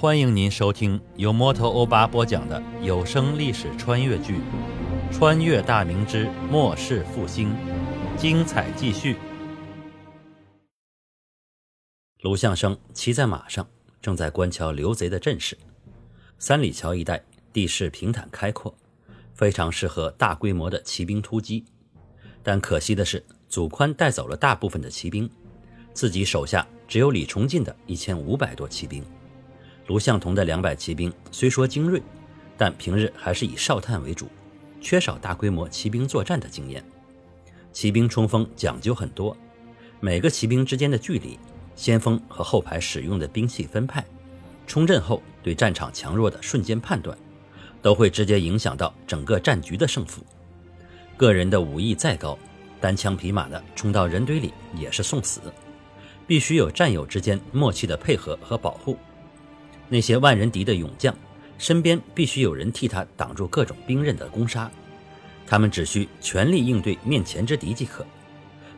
欢迎您收听由摩托欧巴播讲的有声历史穿越剧《穿越大明之末世复兴》，精彩继续。卢相生骑在马上，正在观瞧刘贼的阵势。三里桥一带地势平坦开阔，非常适合大规模的骑兵突击。但可惜的是，祖宽带走了大部分的骑兵，自己手下只有李崇进的一千五百多骑兵。卢相同的两百骑兵虽说精锐，但平日还是以哨探为主，缺少大规模骑兵作战的经验。骑兵冲锋讲究很多，每个骑兵之间的距离、先锋和后排使用的兵器分派、冲阵后对战场强弱的瞬间判断，都会直接影响到整个战局的胜负。个人的武艺再高，单枪匹马的冲到人堆里也是送死，必须有战友之间默契的配合和保护。那些万人敌的勇将，身边必须有人替他挡住各种兵刃的攻杀，他们只需全力应对面前之敌即可，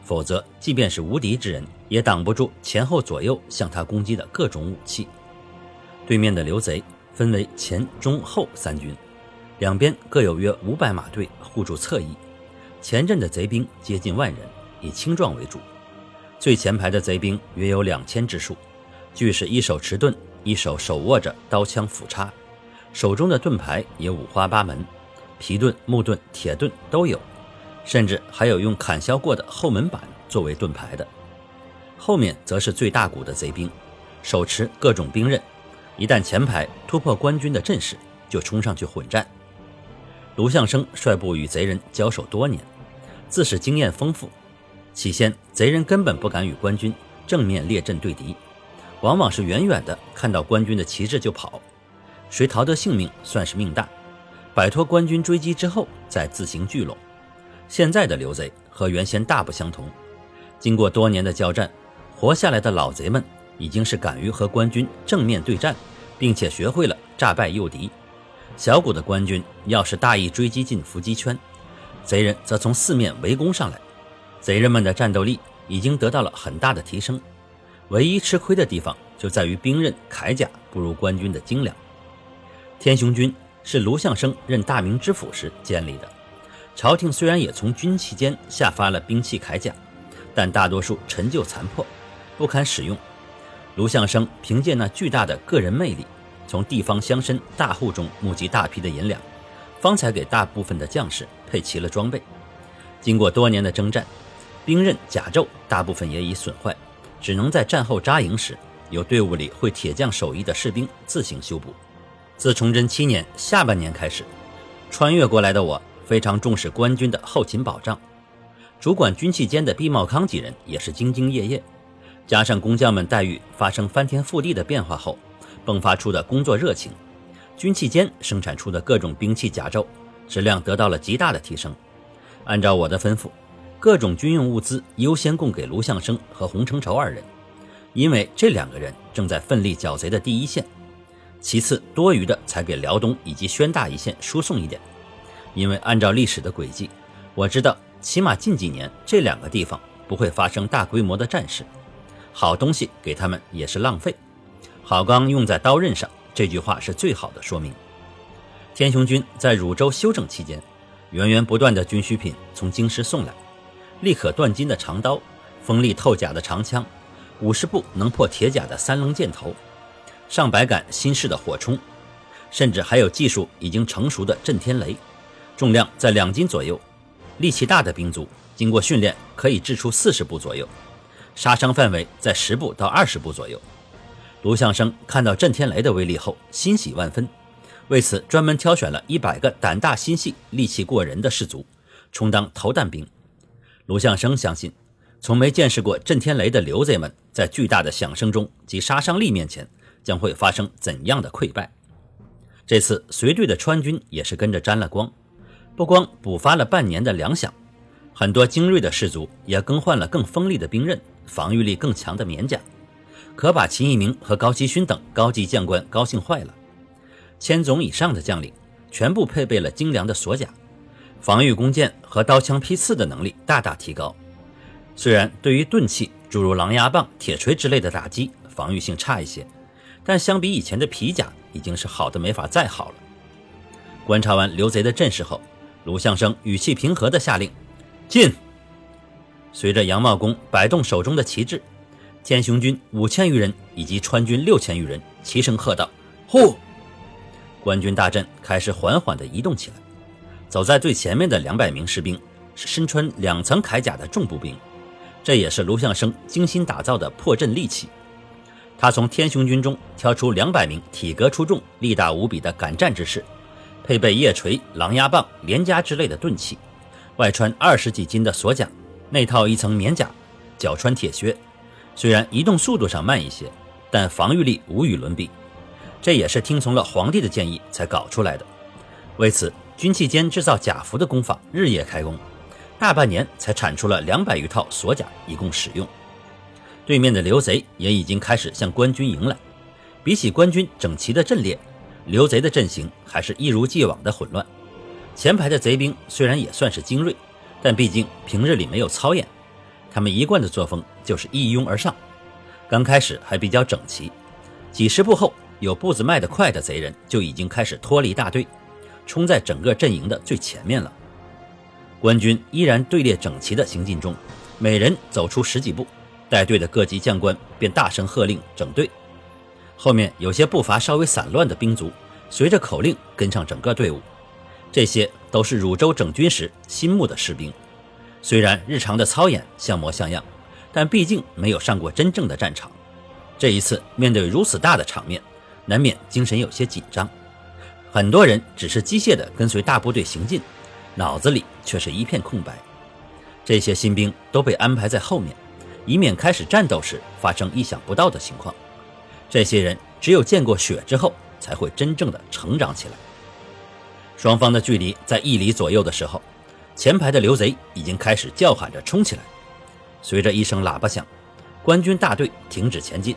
否则即便是无敌之人，也挡不住前后左右向他攻击的各种武器。对面的刘贼分为前、中、后三军，两边各有约五百马队护住侧翼，前阵的贼兵接近万人，以轻壮为主，最前排的贼兵约有两千之数，俱是一手持盾。一手手握着刀枪斧叉，手中的盾牌也五花八门，皮盾、木盾、铁盾都有，甚至还有用砍削过的后门板作为盾牌的。后面则是最大股的贼兵，手持各种兵刃，一旦前排突破官军的阵势，就冲上去混战。卢相生率部与贼人交手多年，自是经验丰富。起先，贼人根本不敢与官军正面列阵对敌。往往是远远的看到官军的旗帜就跑，谁逃得性命算是命大。摆脱官军追击之后再自行聚拢。现在的刘贼和原先大不相同，经过多年的交战，活下来的老贼们已经是敢于和官军正面对战，并且学会了诈败诱敌。小股的官军要是大意追击进伏击圈，贼人则从四面围攻上来，贼人们的战斗力已经得到了很大的提升。唯一吃亏的地方就在于兵刃铠甲不如官军的精良。天雄军是卢相生任大明知府时建立的，朝廷虽然也从军期间下发了兵器铠甲，但大多数陈旧残破，不堪使用。卢相生凭借那巨大的个人魅力，从地方乡绅大户中募集大批的银两，方才给大部分的将士配齐了装备。经过多年的征战，兵刃甲胄大部分也已损坏。只能在战后扎营时，由队伍里会铁匠手艺的士兵自行修补。自崇祯七年下半年开始，穿越过来的我非常重视官军的后勤保障。主管军器间的毕茂康几人也是兢兢业业，加上工匠们待遇发生翻天覆地的变化后，迸发出的工作热情，军器间生产出的各种兵器甲胄质量得到了极大的提升。按照我的吩咐。各种军用物资优先供给卢相生和洪承畴二人，因为这两个人正在奋力剿贼的第一线。其次，多余的才给辽东以及宣大一线输送一点，因为按照历史的轨迹，我知道起码近几年这两个地方不会发生大规模的战事。好东西给他们也是浪费，好钢用在刀刃上，这句话是最好的说明。天雄军在汝州休整期间，源源不断的军需品从京师送来。立可断金的长刀，锋利透甲的长枪，五十步能破铁甲的三棱箭头，上百杆新式的火铳，甚至还有技术已经成熟的震天雷，重量在两斤左右，力气大的兵卒经过训练可以掷出四十步左右，杀伤范围在十步到二十步左右。卢相生看到震天雷的威力后，欣喜万分，为此专门挑选了一百个胆大心细、力气过人的士卒，充当投弹兵。卢相生相信，从没见识过震天雷的刘贼们，在巨大的响声中及杀伤力面前，将会发生怎样的溃败？这次随队的川军也是跟着沾了光，不光补发了半年的粮饷，很多精锐的士卒也更换了更锋利的兵刃，防御力更强的棉甲，可把秦一鸣和高希勋等高级将官高兴坏了。千总以上的将领，全部配备了精良的锁甲。防御弓箭和刀枪劈刺的能力大大提高，虽然对于钝器诸如狼牙棒、铁锤之类的打击防御性差一些，但相比以前的皮甲，已经是好的没法再好了。观察完刘贼的阵势后，卢相生语气平和地下令：“进！”随着杨茂公摆动手中的旗帜，天雄军五千余人以及川军六千余人齐声喝道：“呼！”官军大阵开始缓缓地移动起来。走在最前面的两百名士兵是身穿两层铠甲的重步兵，这也是卢相生精心打造的破阵利器。他从天雄军中挑出两百名体格出众、力大无比的敢战之士，配备夜锤、狼牙棒、连枷之类的钝器，外穿二十几斤的锁甲，内套一层棉甲，脚穿铁靴。虽然移动速度上慢一些，但防御力无与伦比。这也是听从了皇帝的建议才搞出来的。为此，军器间制造甲服的工坊日夜开工，大半年才产出了两百余套锁甲，以供使用。对面的刘贼也已经开始向官军迎来。比起官军整齐的阵列，刘贼的阵型还是一如既往的混乱。前排的贼兵虽然也算是精锐，但毕竟平日里没有操演，他们一贯的作风就是一拥而上。刚开始还比较整齐，几十步后，有步子迈得快的贼人就已经开始脱离大队，冲在整个阵营的最前面了。官军依然队列整齐的行进中，每人走出十几步。带队的各级将官便大声喝令整队，后面有些步伐稍微散乱的兵卒，随着口令跟上整个队伍。这些都是汝州整军时新募的士兵，虽然日常的操演像模像样，但毕竟没有上过真正的战场。这一次面对如此大的场面，难免精神有些紧张。很多人只是机械地跟随大部队行进，脑子里却是一片空白。这些新兵都被安排在后面。以免开始战斗时发生意想不到的情况。这些人只有见过血之后，才会真正的成长起来。双方的距离在一里左右的时候，前排的刘贼已经开始叫喊着冲起来。随着一声喇叭响，官军大队停止前进。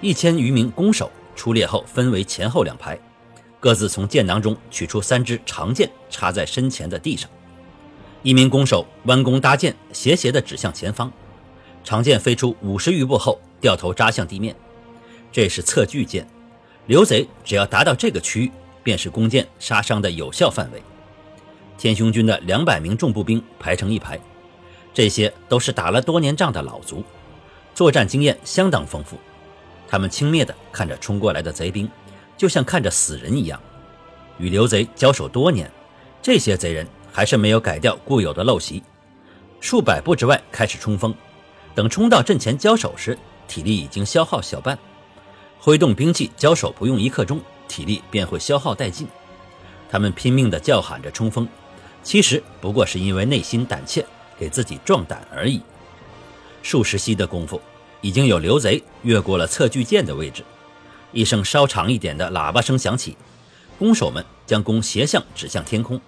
一千余名弓手出列后，分为前后两排，各自从箭囊中取出三支长箭，插在身前的地上。一名弓手弯弓搭箭，斜斜地指向前方。长剑飞出五十余步后，掉头扎向地面。这是侧距箭，刘贼只要达到这个区域，便是弓箭杀伤的有效范围。天雄军的两百名重步兵排成一排，这些都是打了多年仗的老卒，作战经验相当丰富。他们轻蔑地看着冲过来的贼兵，就像看着死人一样。与刘贼交手多年，这些贼人还是没有改掉固有的陋习，数百步之外开始冲锋。等冲到阵前交手时，体力已经消耗小半。挥动兵器交手不用一刻钟，体力便会消耗殆尽。他们拼命地叫喊着冲锋，其实不过是因为内心胆怯，给自己壮胆而已。数十息的功夫，已经有刘贼越过了测距箭的位置。一声稍长一点的喇叭声响起，弓手们将弓斜向指向天空。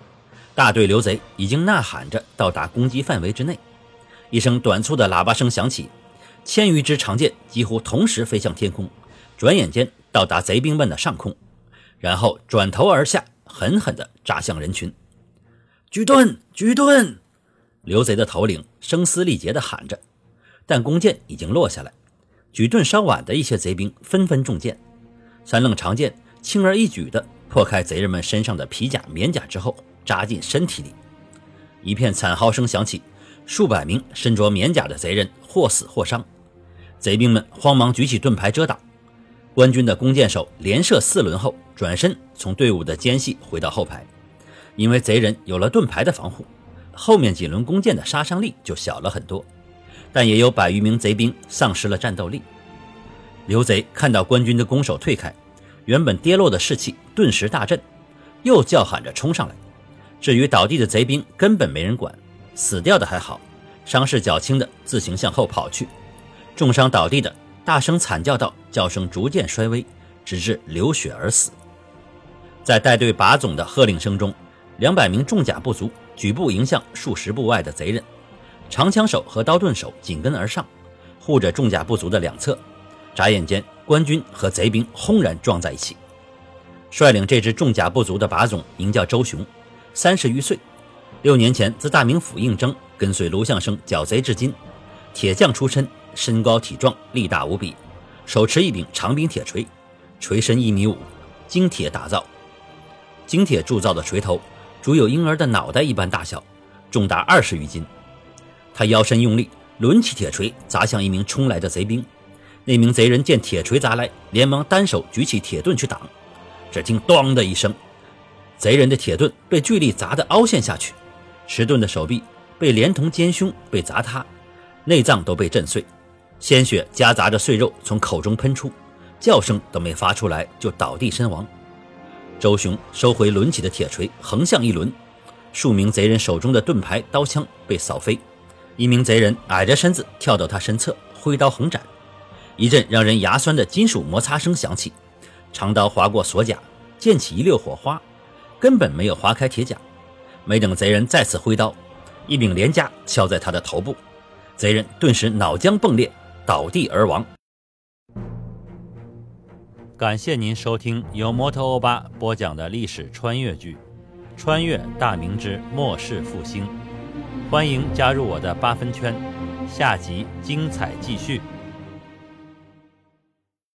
大队刘贼已经呐喊着到达攻击范围之内。一声短促的喇叭声响起，千余支长箭几乎同时飞向天空，转眼间到达贼兵们的上空，然后转头而下，狠狠地扎向人群。举盾，举盾！刘贼的头领声嘶力竭地喊着，但弓箭已经落下来。举盾稍晚的一些贼兵纷纷中箭，三棱长剑轻而易举地破开贼人们身上的皮甲、棉甲之后，扎进身体里。一片惨嚎声响起。数百名身着棉甲的贼人或死或伤，贼兵们慌忙举起盾牌遮挡。官军的弓箭手连射四轮后，转身从队伍的间隙回到后排。因为贼人有了盾牌的防护，后面几轮弓箭的杀伤力就小了很多。但也有百余名贼兵丧失了战斗力。刘贼看到官军的弓手退开，原本跌落的士气顿时大振，又叫喊着冲上来。至于倒地的贼兵，根本没人管。死掉的还好，伤势较轻的自行向后跑去，重伤倒地的大声惨叫道，叫声逐渐衰微，直至流血而死。在带队把总的喝令声中，两百名重甲部卒举步迎向数十步外的贼人，长枪手和刀盾手紧跟而上，护着重甲部卒的两侧。眨眼间，官军和贼兵轰然撞在一起。率领这支重甲部卒的把总名叫周雄，三十余岁。六年前自大名府应征，跟随卢相生剿贼至今，铁匠出身，身高体壮，力大无比，手持一柄长柄铁锤，锤身一米五，精铁打造。精铁铸造的锤头，足有婴儿的脑袋一般大小，重达二十余斤。他腰身用力，抡起铁锤砸向一名冲来的贼兵。那名贼人见铁锤砸来，连忙单手举起铁盾去挡。只听“咣”的一声，贼人的铁盾被巨力砸得凹陷下去，持盾的手臂被连同肩胸被砸塌，内脏都被震碎，鲜血夹杂着碎肉从口中喷出，叫声都没发出来就倒地身亡。周雄收回抡起的铁锤，横向一抡，数名贼人手中的盾牌、刀枪被扫飞，一名贼人矮着身子跳到他身侧，挥刀横斩。一阵让人牙酸的金属摩擦声响起，长刀划过锁甲，溅起一溜火花，根本没有划开铁甲。没等贼人再次挥刀，一柄连夹敲在他的头部，贼人顿时脑浆迸裂，倒地而亡。感谢您收听由摩托欧巴播讲的历史穿越剧《穿越大明之末世复兴》，欢迎加入我的八分圈，下集精彩继续。